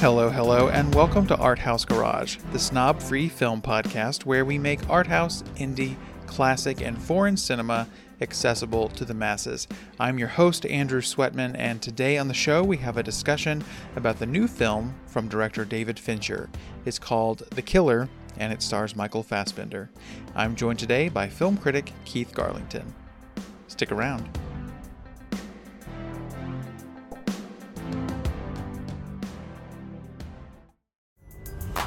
Hello, hello, and welcome to Arthouse Garage, the snob free film podcast where we make art house, indie, classic, and foreign cinema accessible to the masses. I'm your host, Andrew Sweatman, and today on the show we have a discussion about the new film from director David Fincher. It's called The Killer, and it stars Michael Fassbender. I'm joined today by film critic Keith Garlington. Stick around.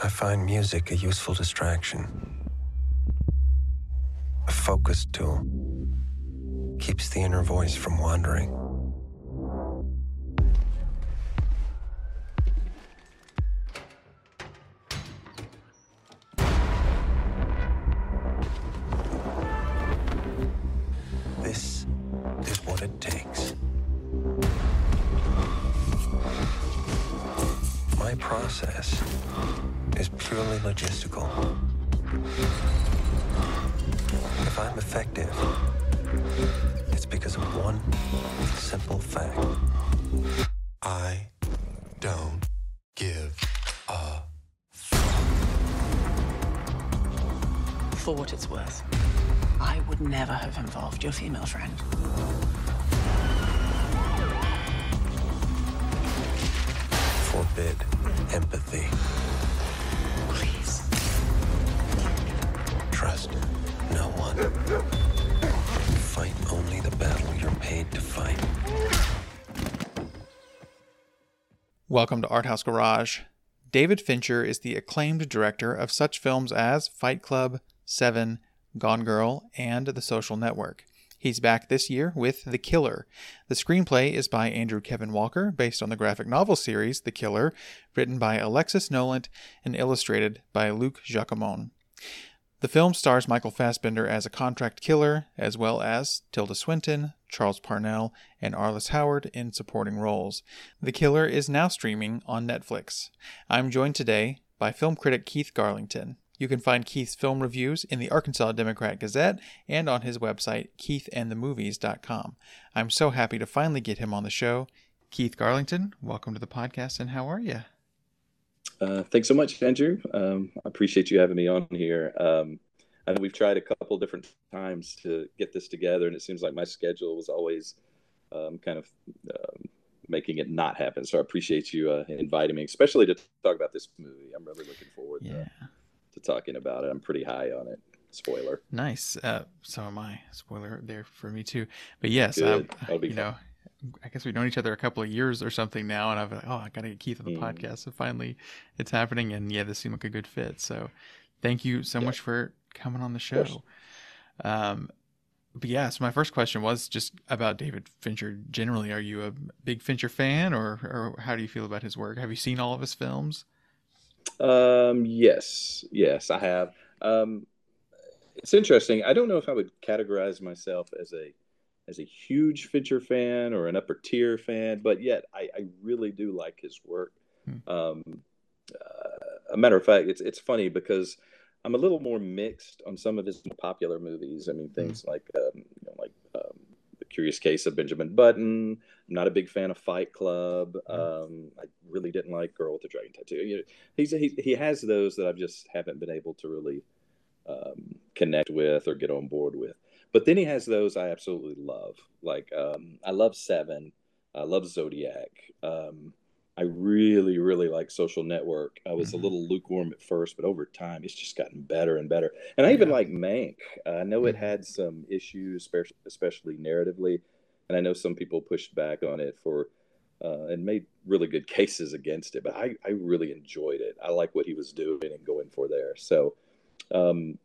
I find music a useful distraction, a focus tool. Keeps the inner voice from wandering. Give a For what it's worth, I would never have involved your female friend. forbid empathy. Please. Trust no one. Fight only the battle you're paid to fight. Welcome to Arthouse Garage. David Fincher is the acclaimed director of such films as Fight Club, Seven, Gone Girl, and The Social Network. He's back this year with The Killer. The screenplay is by Andrew Kevin Walker, based on the graphic novel series The Killer, written by Alexis Nolent and illustrated by Luc Jacamon. The film stars Michael Fassbender as a contract killer, as well as Tilda Swinton, Charles Parnell, and Arliss Howard in supporting roles. The Killer is now streaming on Netflix. I'm joined today by film critic Keith Garlington. You can find Keith's film reviews in the Arkansas Democrat Gazette and on his website, keithandthemovies.com. I'm so happy to finally get him on the show. Keith Garlington, welcome to the podcast, and how are you? Uh, thanks so much, Andrew. Um, I appreciate you having me on here. Um, I know we've tried a couple different times to get this together, and it seems like my schedule was always um, kind of um, making it not happen. So I appreciate you uh, inviting me, especially to talk about this movie. I'm really looking forward Yeah. to, to talking about it. I'm pretty high on it. Spoiler. Nice. Uh, so am I. Spoiler there for me too. But yes, I, you fun. know, I guess we've known each other a couple of years or something now, and I've been like, oh, I gotta get Keith on the Mm. podcast. So finally, it's happening, and yeah, this seemed like a good fit. So thank you so Yeah. much for coming on the show. Um, but yeah, so my first question was just about David Fincher. Generally, are you a big Fincher fan, or or how do you feel about his work? Have you seen all of his films? Um, yes, yes, I have. Um, it's interesting. I don't know if I would categorize myself as a as a huge Fincher fan or an upper tier fan, but yet I, I really do like his work. Hmm. Um, uh, a matter of fact, it's it's funny because I'm a little more mixed on some of his popular movies. I mean, things like um, you know, like um, the Curious Case of Benjamin Button. I'm not a big fan of Fight Club. Um, I really didn't like Girl with the Dragon Tattoo. You know, he's he, he has those that I've just haven't been able to really um, connect with or get on board with. But then he has those I absolutely love. Like um, I love Seven. I love Zodiac. Um, I really, really like Social Network. I was Mhm. a little lukewarm at first, but over time, it's just gotten better and better. And I even like Mank. Uh, I know it Mhm. had some issues, especially, especially narratively, and I know some people pushed back on it for uh, and made really good cases against it. But I, I really enjoyed it. I like what he was doing and going for there. So, um,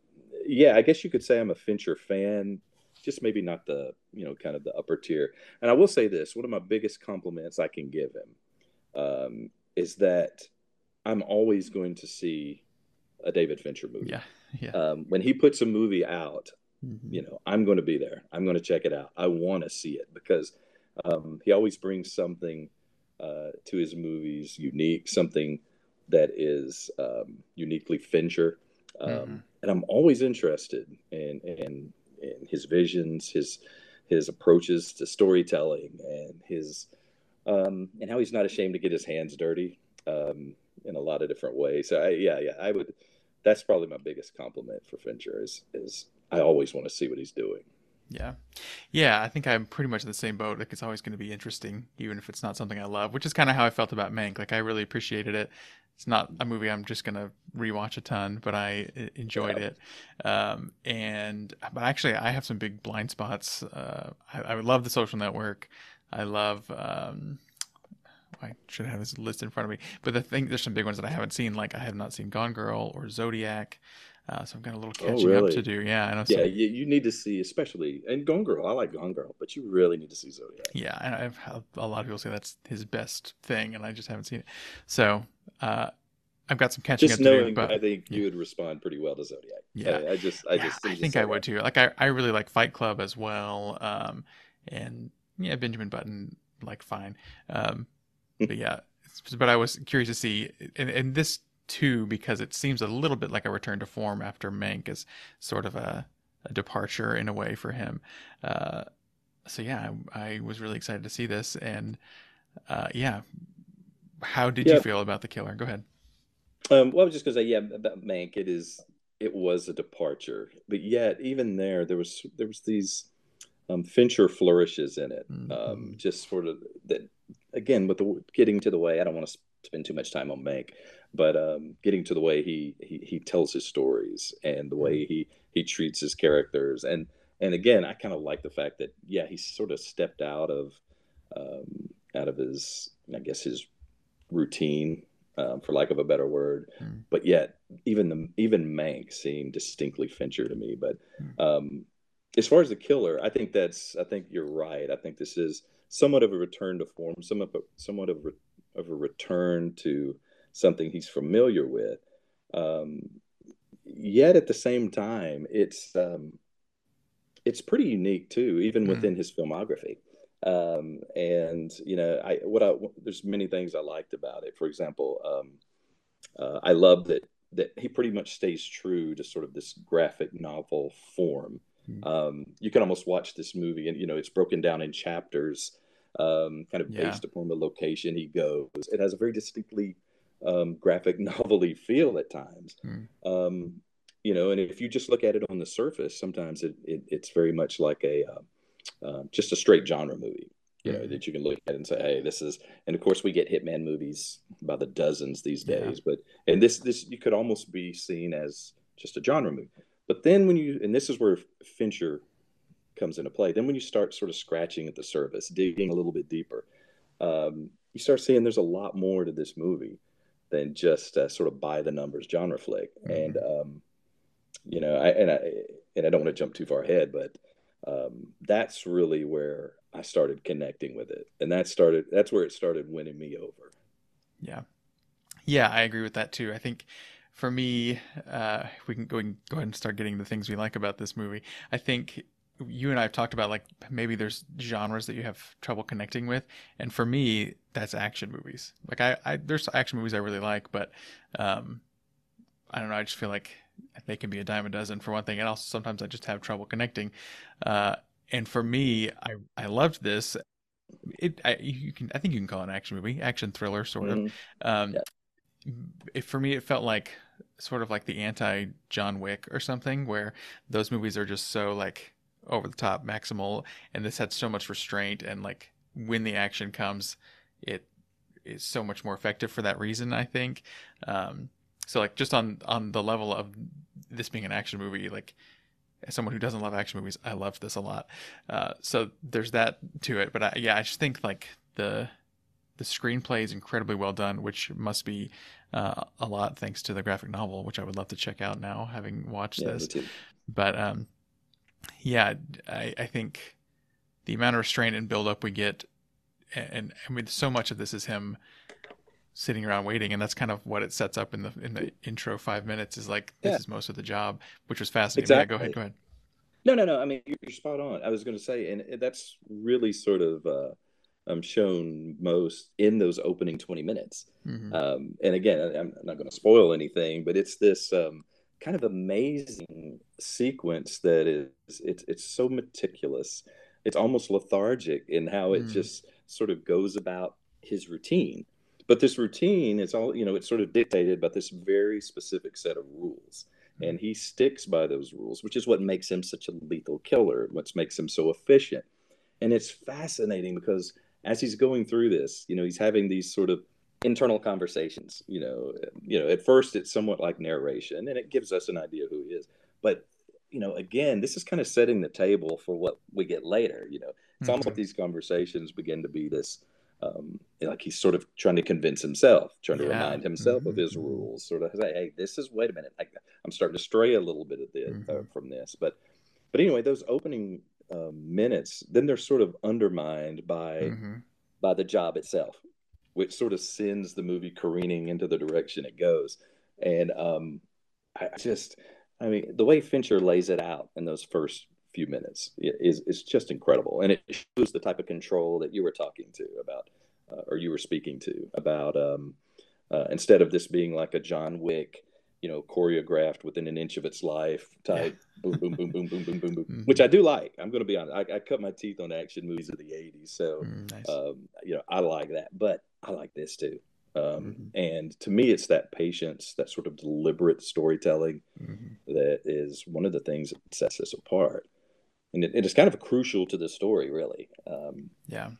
yeah, I guess you could say I'm a Fincher fan. just maybe not the you know kind of the upper tier. And I will say this: one of my biggest compliments I can give him um, is that I'm always going to see a David Fincher movie. Yeah, yeah. Um, when he puts a movie out, Mhm. you know, I'm going to be there. I'm going to check it out. I want to see it because um, he always brings something uh, to his movies unique, something that is um, uniquely Fincher. Um, Mhm. And I'm always interested in, in in his visions, his his approaches to storytelling, and his um, and how he's not ashamed to get his hands dirty um, in a lot of different ways. So I, yeah, yeah, I would. That's probably my biggest compliment for Fincher is is I always want to see what he's doing. Yeah. Yeah, I think I'm pretty much in the same boat. Like it's always going to be interesting, even if it's not something I love, which is kind of how I felt about Mank. Like I really appreciated it. It's not a movie I'm just going to rewatch a ton, but I enjoyed Yeah. it. Um, and, but actually, I have some big blind spots. Uh, I, I love The Social Network. I love, um, I should have this list in front of me. But the thing, there's some big ones that I haven't seen. Like I have not seen Gone Girl or Zodiac. Uh, so I've got a little Oh, catching up to do. Yeah, I know. Yeah, you, you need to see, especially and Gone Girl. I like Gone Girl, but you really need to see Zodiac. Yeah, and I've had a lot of people say that's his best thing, and I just haven't seen it. So uh, I've got some catching Just up to do. But I think you would respond pretty well to Zodiac. Yeah. I, I just, I yeah, just, I think I would too. Like I, I really like Fight Club as well, um, and yeah, Benjamin Button like fine, um, but yeah, but I was curious to see, and, and this too because it seems a little bit like a return to form after Mank is sort of a, a departure in a way for him. Uh, so yeah, I, I was really excited to see this, and uh, yeah, how did you feel about the killer? Go ahead. Um, well, I was just gonna say, yeah, about Mank, it is, it was a departure, but yet even there, there was there was these um, Fincher flourishes in it, um, Mhm. just sort of that. Again, with the getting to the way, I don't want to spend too much time on Mank, but um, getting to the way he, he he tells his stories and the way he he treats his characters, and and again, I kind of like the fact that yeah, he sort of stepped out of um, out of his, I guess his routine, um, for lack of a better word. Mm. But yet, even the even Mank seemed distinctly Fincher to me. But um, as far as the killer, I think that's I think you're right. I think this is somewhat of a return to form, somewhat of a, somewhat of, a, of a return to something he's familiar with. Um, yet at the same time, it's um, it's pretty unique too, even Mhm. within his filmography. Um, and you know, I what I there's many things I liked about it. For example, um, uh, I love that that he pretty much stays true to sort of this graphic novel form. Mhm. Um, you can almost watch this movie, and you know, it's broken down in chapters, um, kind of Yeah. based upon the location he goes. It has a very distinctly um, graphic novelty feel at times. Mm. Um, you know, and if you just look at it on the surface, sometimes it, it it's very much like a uh, uh, just a straight genre movie. You know, that you can look at and say, "Hey, this is." And of course, we get Hitman movies by the dozens these Yeah. days. But and this this you could almost be seen as just a genre movie. But then when you and this is where Fincher comes into play. Then when you start sort of scratching at the surface, digging a little bit deeper, um, you start seeing there's a lot more to this movie than just a sort of by the numbers genre flick. And um, you know, I and I and I don't want to jump too far ahead, but um, that's really where I started connecting with it, and that started that's where it started winning me over. Yeah. Yeah, I agree with that too. I think for me, uh, we can go, can go ahead and start getting the things we like about this movie. I think you and I have talked about like maybe there's genres that you have trouble connecting with, and for me, that's action movies. Like I, I there's action movies I really like, but um, I don't know. I just feel like they can be a dime a dozen for one thing, and also sometimes I just have trouble connecting. Uh, and for me, I I loved this. It I, you can I think you can call it an action movie, action thriller sort of. Mhm. Um, Yeah. it, for me, it felt like sort of like the anti John Wick or something, where those movies are just so like over the top, maximal, and this had so much restraint, and like when the action comes, it is so much more effective for that reason. I think. Um, so like just on on the level of this being an action movie, like as someone who doesn't love action movies, I loved this a lot. Uh, so there's that to it. But I, yeah, I just think like the the screenplay is incredibly well done, which must be uh, a lot thanks to the graphic novel, which I would love to check out now, having watched Yeah, this. But um, Yeah, I, I think the amount of restraint and buildup we get, and, and I mean, so much of this is him sitting around waiting, and that's kind of what it sets up in the in the intro five minutes. Is like this Yeah. is most of the job, which was fascinating. Yeah, go ahead, go ahead. No, no, no. I mean, you're spot on. I was going to say, and that's really sort of uh, um, shown most in those opening 20 minutes. Mhm. Um, and again, I'm not going to spoil anything, but it's this um, kind of amazing sequence that is it's it's so meticulous. It's almost lethargic in how it Mm. just sort of goes about his routine. But this routine is all you know. It's sort of dictated by this very specific set of rules, and he sticks by those rules, which is what makes him such a lethal killer. What makes him so efficient. And it's fascinating because as he's going through this, you know, he's having these sort of internal conversations. You know, you know, at first it's somewhat like narration, and it gives us an idea who he is. But you know, again, this is kind of setting the table for what we get later. You know, it's almost like these conversations begin to be this, um, like he's sort of trying to convince himself, trying to Yeah. remind himself of his Mhm. rules, sort of say, hey, this is. Wait a minute, I, I'm starting to stray a little bit of this, uh, Mhm. from this, but but anyway, those opening um, minutes, then they're sort of undermined by Mhm. by the job itself, which sort of sends the movie careening into the direction it goes. And um, I just, I mean, the way Fincher lays it out in those first few minutes is is just incredible, and it shows the type of control that you were talking to about, uh, or you were speaking to about. Um, uh, instead of this being like a John Wick, you know, choreographed within an inch of its life type, boom, boom, boom, boom, boom, boom, boom, boom, Mhm. which I do like. I'm going to be honest. I, I cut my teeth on action movies of the '80s, so Mm, nice. um, you know, I like that, but I like this too. Um, Mhm. And to me, it's that patience, that sort of deliberate storytelling Mhm. that is one of the things that sets us apart. And it, it is kind of crucial to the story, really. Um, Yeah.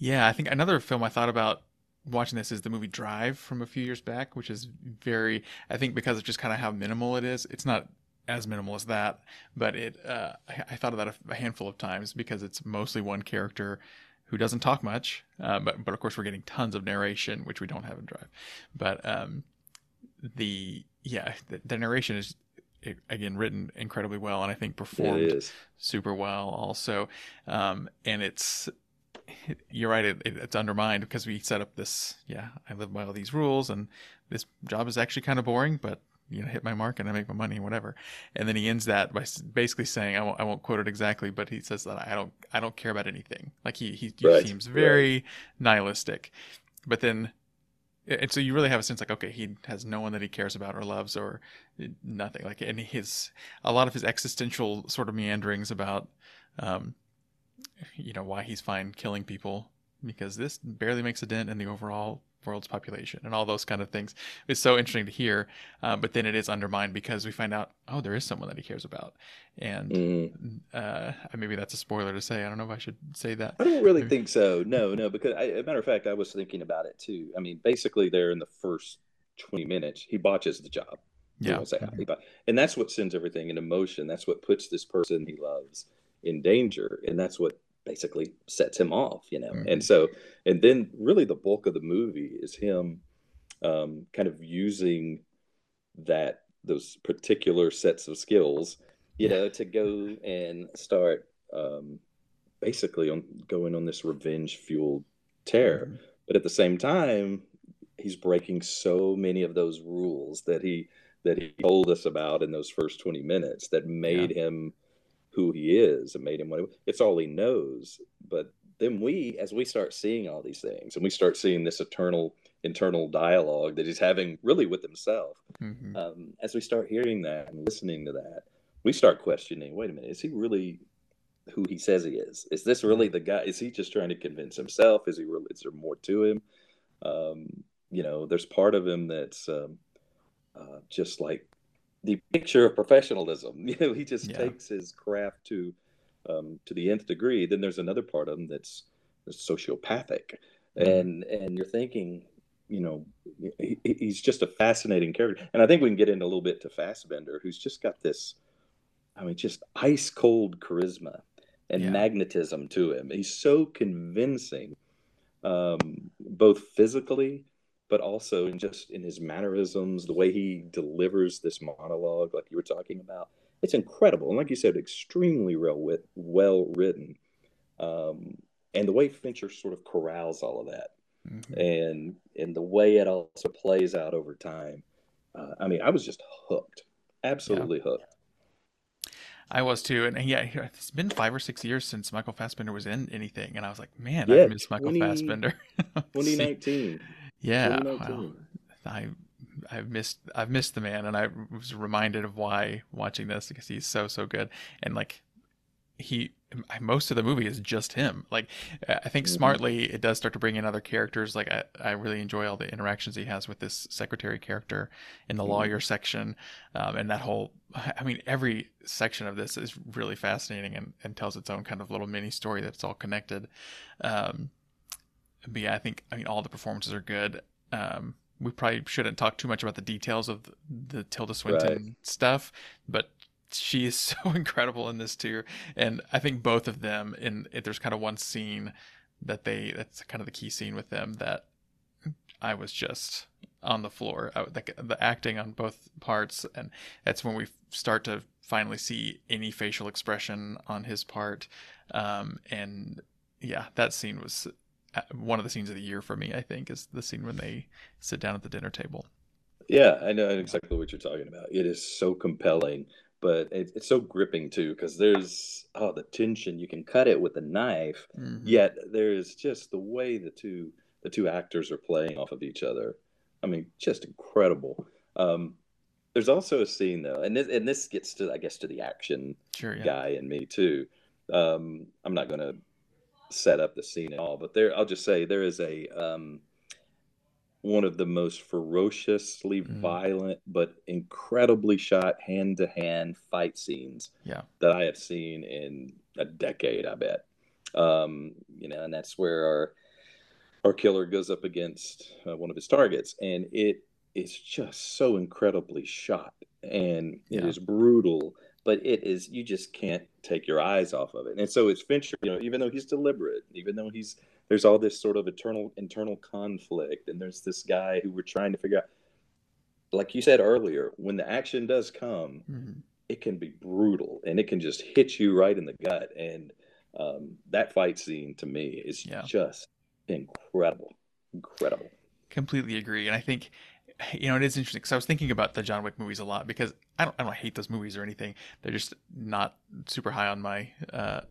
Yeah, I think another film I thought about watching this is the movie Drive from a few years back, which is very, I think because of just kind of how minimal it is. It's not as minimal as that, but it, uh, I, I thought of that a, a handful of times because it's mostly one character who doesn't talk much, uh, but but of course we're getting tons of narration, which we don't have in Drive. But um, the yeah, the, the narration is again written incredibly well, and I think performed super well also um and it's you're right it, it, it's undermined because we set up this yeah i live by all these rules and this job is actually kind of boring but you know hit my mark and i make my money whatever. And then he ends that by basically saying i won't, I won't quote it exactly but he says that i don't i don't care about anything. Like he he, Right, seems very nihilistic. But then and so you really have a sense like okay he has no one that he cares about or loves or nothing. Like and his a lot of his existential sort of meanderings about um you know why he's fine killing people because this barely makes a dent in the overall world's population and all those kind of things it's so interesting to hear uh, but then it is undermined because we find out oh there is someone that he cares about and Mhm. uh maybe that's a spoiler to say i don't know if i should say that I don't really Maybe. think so. No, no, because I, as a matter of fact, I was thinking about it too. I mean, basically, there in the first 20 minutes, he botches the job. Yeah say, Mhm. bot- and that's what sends everything into motion. That's what puts this person he loves in danger. And that's what basically sets him off, you know? Mhm. And so, and then really the bulk of the movie is him um, kind of using that, those particular sets of skills, you Yeah. know, to go and start um, basically on going on this revenge fueled tear. Mhm. But at the same time, he's breaking so many of those rules that he that he told us about in those first 20 minutes that made him who he is and made him what he, it's all he knows but then we as we start seeing all these things and we start seeing this eternal internal dialogue that he's having really with himself Mhm. um, as we start hearing that and listening to that, we start questioning. Wait a minute, is he really who he says he is? Is this really the guy? Is he just trying to convince himself? Is he really? Is there more to him? Um, you know, there's part of him that's um, uh, just like the picture of professionalism. You know, he just Yeah. takes his craft to um, to the nth degree. Then there's another part of him that's, that's sociopathic, and and you're thinking, you know, he, he's just a fascinating character. And I think we can get into a little bit to Fassbender, who's just got this, I mean, just ice cold charisma and Yeah. magnetism to him. He's so convincing, um, both physically, but also in just in his mannerisms, the way he delivers this monologue, like you were talking about. it's incredible, and like you said, extremely well wit, well written, um, and the way Fincher sort of corrals all of that, mm-hmm. and and the way it also plays out over time. Uh, I mean, I was just hooked, absolutely yeah. hooked. I was too, and yeah, it's been five or six years since Michael Fassbender was in anything, and I was like, man, yeah, I miss Michael 20, Fassbender. 2019. Yeah, 2019. Wow. I I've missed I've missed the man, and I was reminded of why watching this because he's so so good, and like he most of the movie is just him. Like I think mm-hmm. smartly it does start to bring in other characters. Like I, I really enjoy all the interactions he has with this secretary character in the mm-hmm. lawyer section, um, and that whole. I mean, every section of this is really fascinating and, and tells its own kind of little mini story that's all connected. Um, but yeah, I think I mean all the performances are good. Um, we probably shouldn't talk too much about the details of the Tilda Swinton right. stuff, but she is so incredible in this too. And I think both of them in there's kind of one scene that they that's kind of the key scene with them that I was just on the floor. I, the, the acting on both parts, and that's when we start to finally see any facial expression on his part. Um, and yeah, that scene was one of the scenes of the year for me. I think is the scene when they sit down at the dinner table. Yeah, I know exactly what you're talking about. It is so compelling, but it, it's so gripping too because there's oh the tension. You can cut it with a knife, mm-hmm. yet there's just the way the two the two actors are playing off of each other. I mean, just incredible. Um, there's also a scene though, and this, and this gets to I guess to the action sure, yeah. guy and me too. Um, I'm not going to set up the scene at all. But there, I'll just say there is a um, one of the most ferociously mm. violent but incredibly shot hand to hand fight scenes yeah. that I have seen in a decade. I bet. Um, you know, and that's where our our killer goes up against uh, one of his targets, and it is just so incredibly shot, and it yeah. is brutal but it is you just can't take your eyes off of it. And so it's Fincher, you know, even though he's deliberate, even though he's there's all this sort of eternal internal conflict, and there's this guy who we're trying to figure out. Like you said earlier, when the action does come, mm-hmm. it can be brutal and it can just hit you right in the gut. And um, that fight scene to me is yeah. just incredible, incredible. Completely agree, and I think you know, it is interesting because I was thinking about the John Wick movies a lot because I don't, I don't hate those movies or anything. They're just not super high on my uh,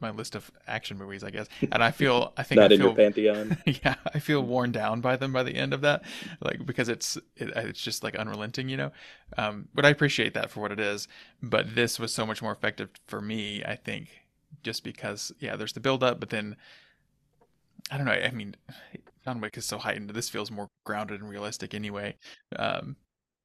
my list of action movies, I guess. And I feel, I think, not I in feel, your pantheon. Yeah, I feel worn down by them by the end of that, like because it's it, it's just like unrelenting, you know. Um, but I appreciate that for what it is. But this was so much more effective for me, I think, just because yeah, there's the build up, but then I don't know. I mean, John Wick is so heightened. This feels more grounded and realistic anyway. Um,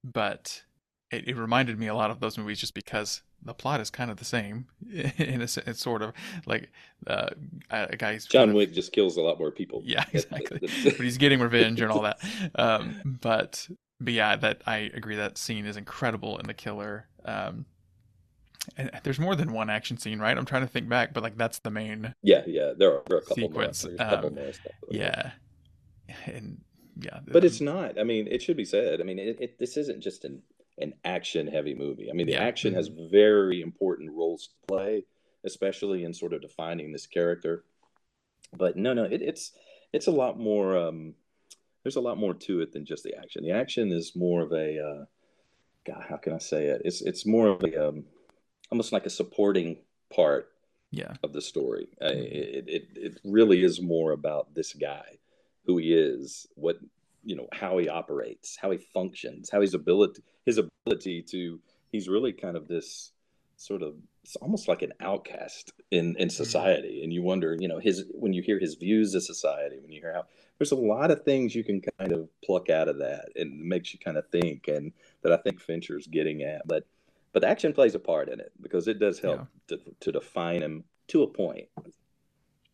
but it, it, reminded me a lot of those movies just because the plot is kind of the same in a it's sort of like uh, a guy's John of, Wick just kills a lot more people. Yeah, exactly. but he's getting revenge and all that. Um, but but yeah, that I agree. That scene is incredible in The Killer. Um, and there's more than one action scene, right? I'm trying to think back, but like that's the main. Yeah, yeah, there are, there are a couple sequence. More. Um, more yeah, and yeah, but it's not. I mean, it should be said. I mean, it, it this isn't just an an action heavy movie. I mean, the yeah. action mm-hmm. has very important roles to play, especially in sort of defining this character. But no, no, it, it's it's a lot more. Um, there's a lot more to it than just the action. The action is more of a. Uh, God, how can I say it? It's it's more of a um, almost like a supporting part yeah. of the story. Uh, it, it, it really is more about this guy, who he is, what you know, how he operates, how he functions, how his ability his ability to he's really kind of this sort of it's almost like an outcast in in mm-hmm. society and you wonder you know his when you hear his views of society when you hear how there's a lot of things you can kind of pluck out of that and makes you kind of think and that i think fincher's getting at but but action plays a part in it because it does help yeah. to, to define him to a point.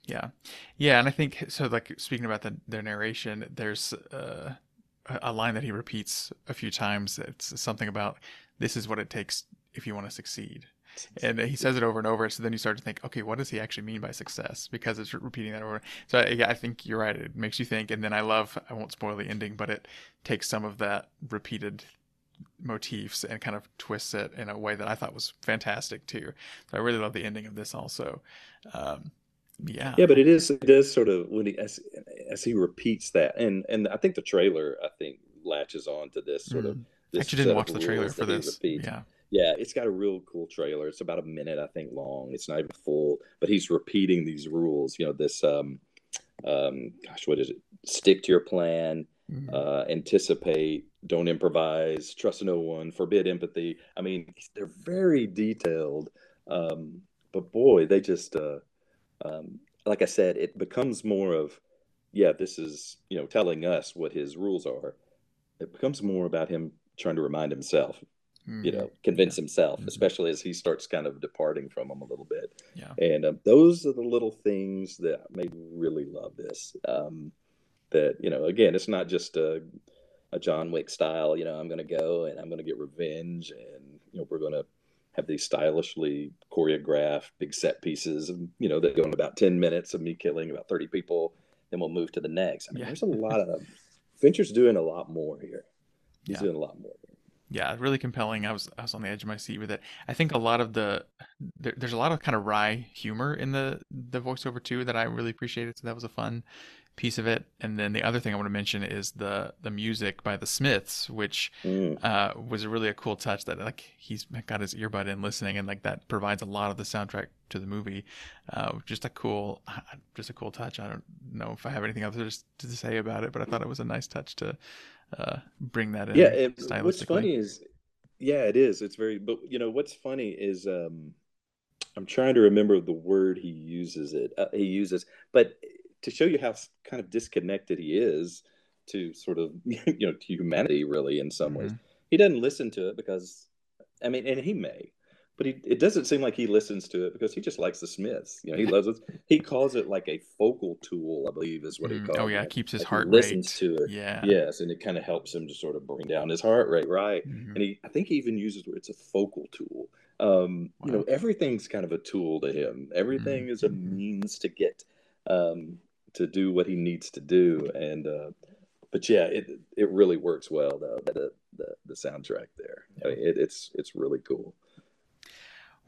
Yeah, yeah, and I think so. Like speaking about the their narration, there's uh, a line that he repeats a few times. It's something about this is what it takes if you want to succeed. And he says it over and over. So then you start to think, okay, what does he actually mean by success? Because it's repeating that over. So yeah, I think you're right. It makes you think. And then I love, I won't spoil the ending, but it takes some of that repeated motifs and kind of twists it in a way that I thought was fantastic too. So I really love the ending of this also. Um, yeah. Yeah, but it is it does sort of when he as as he repeats that, and and I think the trailer I think latches on to this sort of. Mm. This Actually, didn't watch the trailer for this. Yeah. Yeah, it's got a real cool trailer. It's about a minute, I think, long. It's not even full, but he's repeating these rules. You know, this um, um, gosh, what is it? Stick to your plan, Mhm. uh, anticipate, don't improvise, trust no one, forbid empathy. I mean, they're very detailed. Um, but boy, they just, uh, um, like I said, it becomes more of, yeah, this is, you know, telling us what his rules are. It becomes more about him trying to remind himself, you Mhm. know, convince himself, Mhm. especially as he starts kind of departing from him a little bit. Yeah. And um, those are the little things that made me really love this. Um, that you know, again, it's not just a, a John Wick style. You know, I'm going to go and I'm going to get revenge, and you know, we're going to have these stylishly choreographed big set pieces, and you know, that go in about ten minutes of me killing about thirty people. Then we'll move to the next. I mean, Yeah. there's a lot of Fincher's doing a lot more here. He's Yeah. doing a lot more. yeah really compelling i was i was on the edge of my seat with it i think a lot of the there, there's a lot of kind of wry humor in the the voiceover too that i really appreciated so that was a fun piece of it. And then the other thing i want to mention is the the music by the smiths which Mm. uh was really a cool touch that like he's got his earbud in listening and like that provides a lot of the soundtrack to the movie uh just a cool just a cool touch. I don't know if i have anything else to, say about it but i thought it was a nice touch to uh bring that in yeah and what's funny is yeah it is. It's very but you know what's funny is um i'm trying to remember the word he uses it uh, he uses but to show you how kind of disconnected he is to sort of you know to humanity really in some ways Mhm. he doesn't listen to it because i mean and he may but he, it doesn't seem like he listens to it because he just likes the Smiths. You know, he loves it. He calls it like a focal tool, I believe, is what he Mm, calls it. oh yeah, it keeps his Like he heart listens rate. to it. Yeah. Yes, and it kind of helps him to sort of bring down his heart rate, right? Mhm. And he, I think he even uses where it's a focal tool. Um, You know, everything's kind of a tool to him. Everything is a means to get um, to do what he needs to do. And uh, but yeah, it it really works well though. The the, the soundtrack there, I mean, it, it's it's really cool.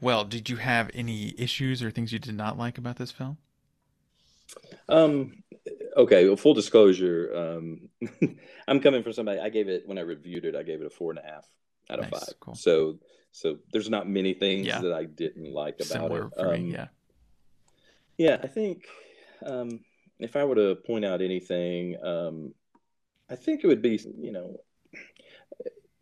Well, did you have any issues or things you did not like about this film? Um, okay. Well, full disclosure, um, I'm coming from somebody. I gave it when I reviewed it. I gave it a four and a half out of Nice, five. cool. So, so there's not many things Yeah. that I didn't like about Similar it. Um, me, yeah. Yeah, I think um, if I were to point out anything, um, I think it would be, you know,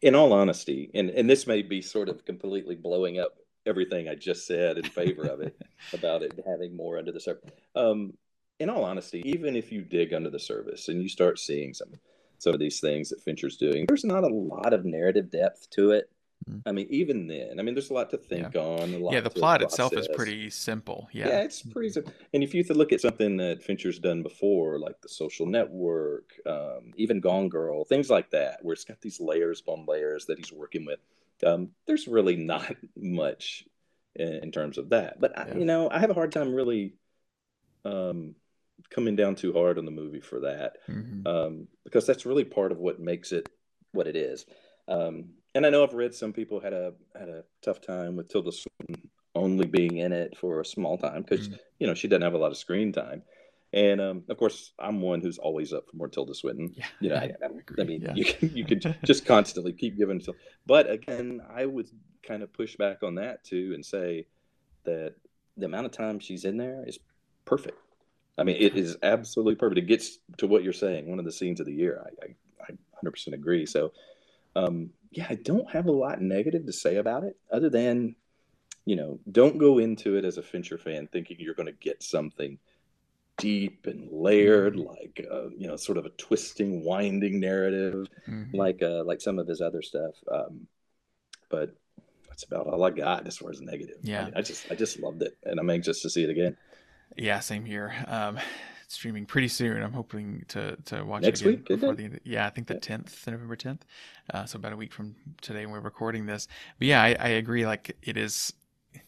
in all honesty, and and this may be sort of completely blowing up everything I just said in favor of it about it having more under the surface. Um, in all honesty, even if you dig under the surface and you start seeing some some of these things that Fincher's doing, there's not a lot of narrative depth to it. Mm. I mean, even then, I mean, there's a lot to think on. A lot Yeah, the plot itself is pretty simple. Yeah. Yeah. it's pretty simple. And if you look at something that Fincher's done before, like The Social Network, um, even Gone Girl, things like that, where it's got these layers upon layers that he's working with, um, there's really not much in, in terms of that. But, I, Yeah. you know, I have a hard time really um, coming down too hard on the movie for that Mhm. um, because that's really part of what makes it what it is. Um, and I know I've read some people had a had a tough time with Tilda Swinton only being in it for a small time because Mm. you know she doesn't have a lot of screen time. And um, of course, I'm one who's always up for more Tilda Swinton. Yeah. You know, I I, I, mean, yeah. you can you could just constantly keep giving. Til- But again, I would kind of push back on that too and say that the amount of time she's in there is perfect. I mean, it is absolutely perfect. It gets to what you're saying. One of the scenes of the year. I, I, I 100% agree. So, um, yeah, I don't have a lot negative to say about it, other than, you know, don't go into it as a Fincher fan thinking you're going to get something deep and layered, like uh, you know, sort of a twisting, winding narrative, Mhm. like uh, like some of his other stuff. Um, but that's about all I got as far as negative. Yeah. I, I just I just loved it, and I'm anxious to see it again. Yeah, same here. Um, streaming pretty soon. I'm hoping to to watch Next week, before the end. Yeah, I think the 10th, November 10th. Uh, so about a week from today when we're recording this. But yeah, I, I agree. Like it is,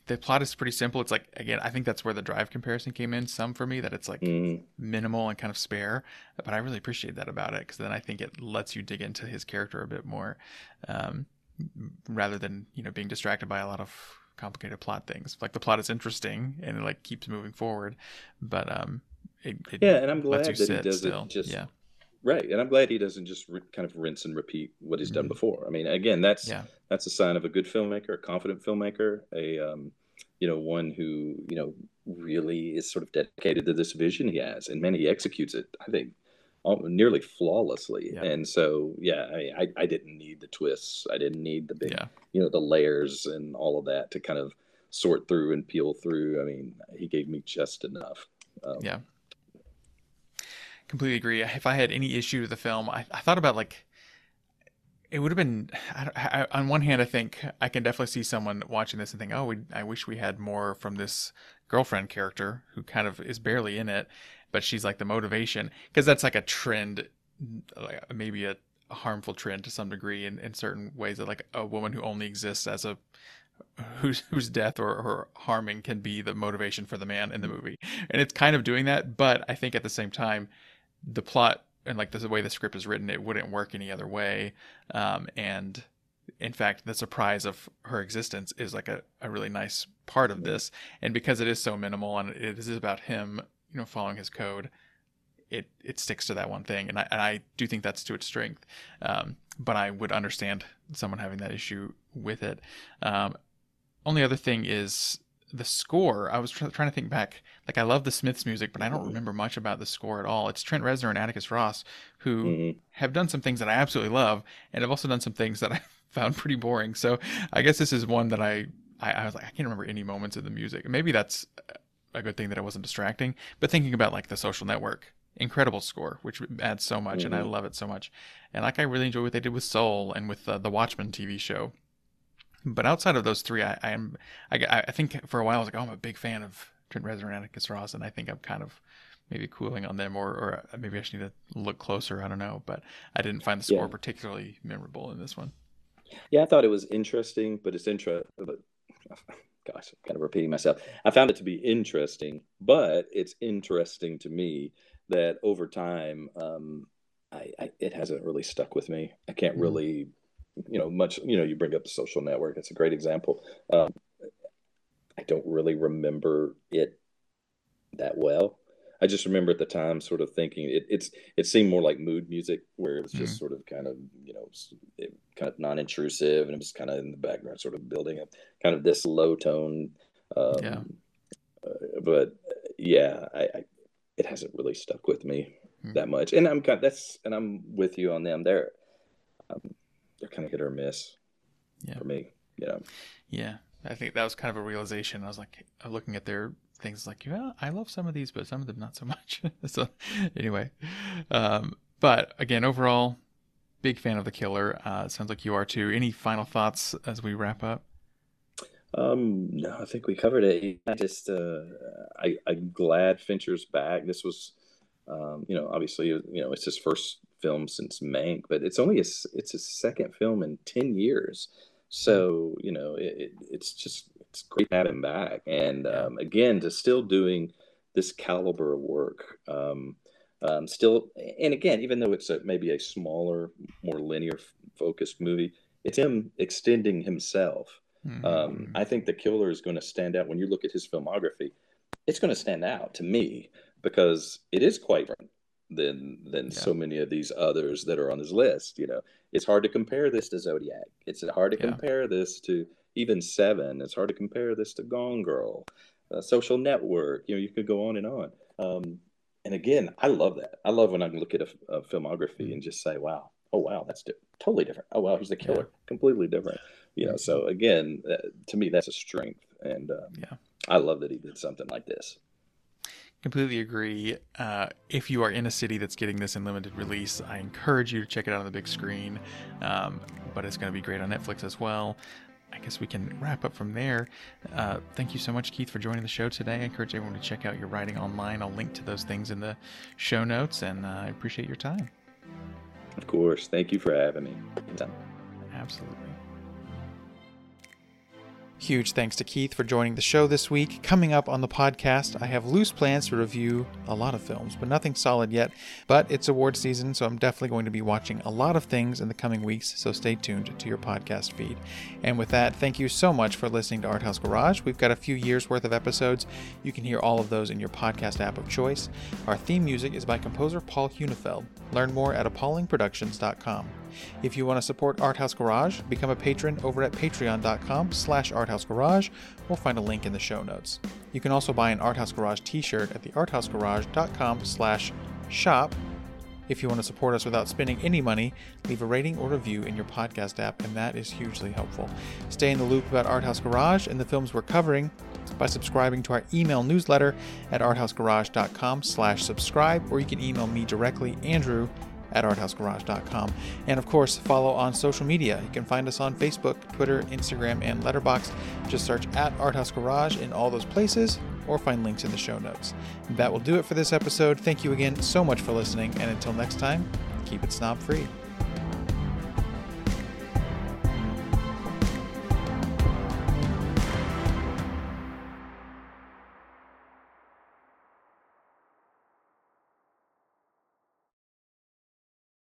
the plot is pretty simple. It's like again, I think that's where the drive comparison came in some for me that it's like Mhm. minimal and kind of spare. But I really appreciate that about it because then I think it lets you dig into his character a bit more, um, rather than you know being distracted by a lot of complicated plot things. Like the plot is interesting and it like keeps moving forward, but um, it, it Yeah, and I'm glad that he sit does still. just yeah, right. And I'm glad he doesn't just re- kind of rinse and repeat what he's done Mhm. before. I mean, again, that's yeah, that's a sign of a good filmmaker, a confident filmmaker, a um, you know one who you know really is sort of dedicated to this vision he has, and man, he executes it. I think nearly flawlessly. Yeah. And so, yeah, I, I I didn't need the twists. I didn't need the big, yeah. you know, the layers and all of that to kind of sort through and peel through. I mean, he gave me just enough. Um, Yeah. Completely agree. If I had any issue with the film, I, I thought about like it would have been. I, I, on one hand, I think I can definitely see someone watching this and think, "Oh, we, I wish we had more from this girlfriend character who kind of is barely in it, but she's like the motivation." Because that's like a trend, maybe a, a harmful trend to some degree in, in certain ways. That like a woman who only exists as a whose whose death or, or harming can be the motivation for the man in the mm-hmm. movie and it's kind of doing that but i think at the same time the plot and like the way the script is written it wouldn't work any other way. Um, and in fact the surprise of her existence is like a, a really nice part of this. And because it is so minimal and it is about him you know following his code it it sticks to that one thing. And i, and I do think that's to its strength. Um, but i would understand someone having that issue with it. Um, only other thing is the score. I was try- trying to think back. Like I love the Smiths music, but I don't remember much about the score at all. It's Trent Reznor and Atticus Ross who mhm. have done some things that I absolutely love, and have also done some things that I found pretty boring. So I guess this is one that I I, I was like I can't remember any moments of the music. Maybe that's a good thing that it wasn't distracting. But thinking about like the Social Network, incredible score, which adds so much, and I Mhm. love it so much. And like I really enjoy what they did with Soul and with uh, the Watchmen TV show. But outside of those three, I, I am I, I think for a while I was like, oh, I'm a big fan of Trent Reznor and Atticus Ross, and I think I'm kind of maybe cooling on them, or or maybe I just need to look closer. I don't know, but I didn't find the score Yeah. particularly memorable in this one. Yeah, I thought it was interesting, but it's intro. But gosh, I'm kind of repeating myself. I found it to be interesting, but it's interesting to me that over time, um, I, I it hasn't really stuck with me. I can't Mhm. really, you know, much. You know, you bring up the social network. It's a great example. Um, I don't really remember it that well. I just remember at the time sort of thinking it, it's it seemed more like mood music where it was just sort of kind of you know it, kind of non-intrusive and it was kind of in the background sort of building up kind of this low tone um, Yeah. uh, but uh, yeah I, I it hasn't really stuck with me Hmm. that much and I'm kind of, that's and I'm with you on them they're um, they're kind of hit or miss Yeah. for me you know Yeah, I think that was kind of a realization. I was like looking at their things, like, yeah, I love some of these, but some of them not so much. so anyway, um, but again, overall, big fan of the killer. Uh, sounds like you are too. Any final thoughts as we wrap up? Um, no, I think we covered it. I just, uh, I, I'm glad Fincher's back. This was, um, you know, obviously, you know, it's his first film since Mank, but it's only his, it's his second film in 10 years. So, you know, it, it, it's just, it's great to have him back. And, um, again, to still doing this caliber of work, um, um, still, and again, even though it's a, maybe a smaller, more linear focused movie, it's him extending himself. Mhm. Um, I think The Killer is going to stand out when you look at his filmography. It's going to stand out to me because it is quite different than than Yeah. so many of these others that are on his list. You know, it's hard to compare this to Zodiac. It's hard to Yeah. compare this to even Seven. It's hard to compare this to Gone Girl, uh, Social Network. You know, you could go on and on. Um, and again, I love that. I love when I can look at a, a filmography and just say, "Wow, oh wow, that's di- totally different. Oh wow, he's the killer, completely different." You know, so again, uh, to me, that's a strength, and uh, Yeah. I love that he did something like this. Completely agree. Uh, if you are in a city that's getting this in limited release, I encourage you to check it out on the big screen. Um, but it's going to be great on Netflix as well. I guess we can wrap up from there. Uh, thank you so much, Keith, for joining the show today. I encourage everyone to check out your writing online. I'll link to those things in the show notes, and uh, I appreciate your time. Of course, thank you for having me. Anytime. Absolutely. Huge thanks to Keith for joining the show this week. Coming up on the podcast, I have loose plans to review a lot of films, but nothing solid yet. But it's award season, so I'm definitely going to be watching a lot of things in the coming weeks, so stay tuned to your podcast feed. And with that, thank you so much for listening to Arthouse Garage. We've got a few years worth of episodes. You can hear all of those in your podcast app of choice. Our theme music is by composer Paul Hunefeld. Learn more at apaulingproductions.com. If you want to support Arthouse Garage, become a patron over at patreon.com slash arthousegarage or find a link in the show notes. You can also buy an Arthouse Garage t-shirt at the arthousegarage.com slash shop. If you want to support us without spending any money, leave a rating or review in your podcast app, and that is hugely helpful. Stay in the loop about Arthouse Garage and the films we're covering by subscribing to our email newsletter at arthousegarage.com slash subscribe, or you can email me directly, Andrew, at arthousegarage.com. And of course, follow on social media. You can find us on Facebook, Twitter, Instagram, and Letterboxd. Just search at Arthouse Garage in all those places or find links in the show notes. That will do it for this episode. Thank you again so much for listening, and until next time, keep it snob free.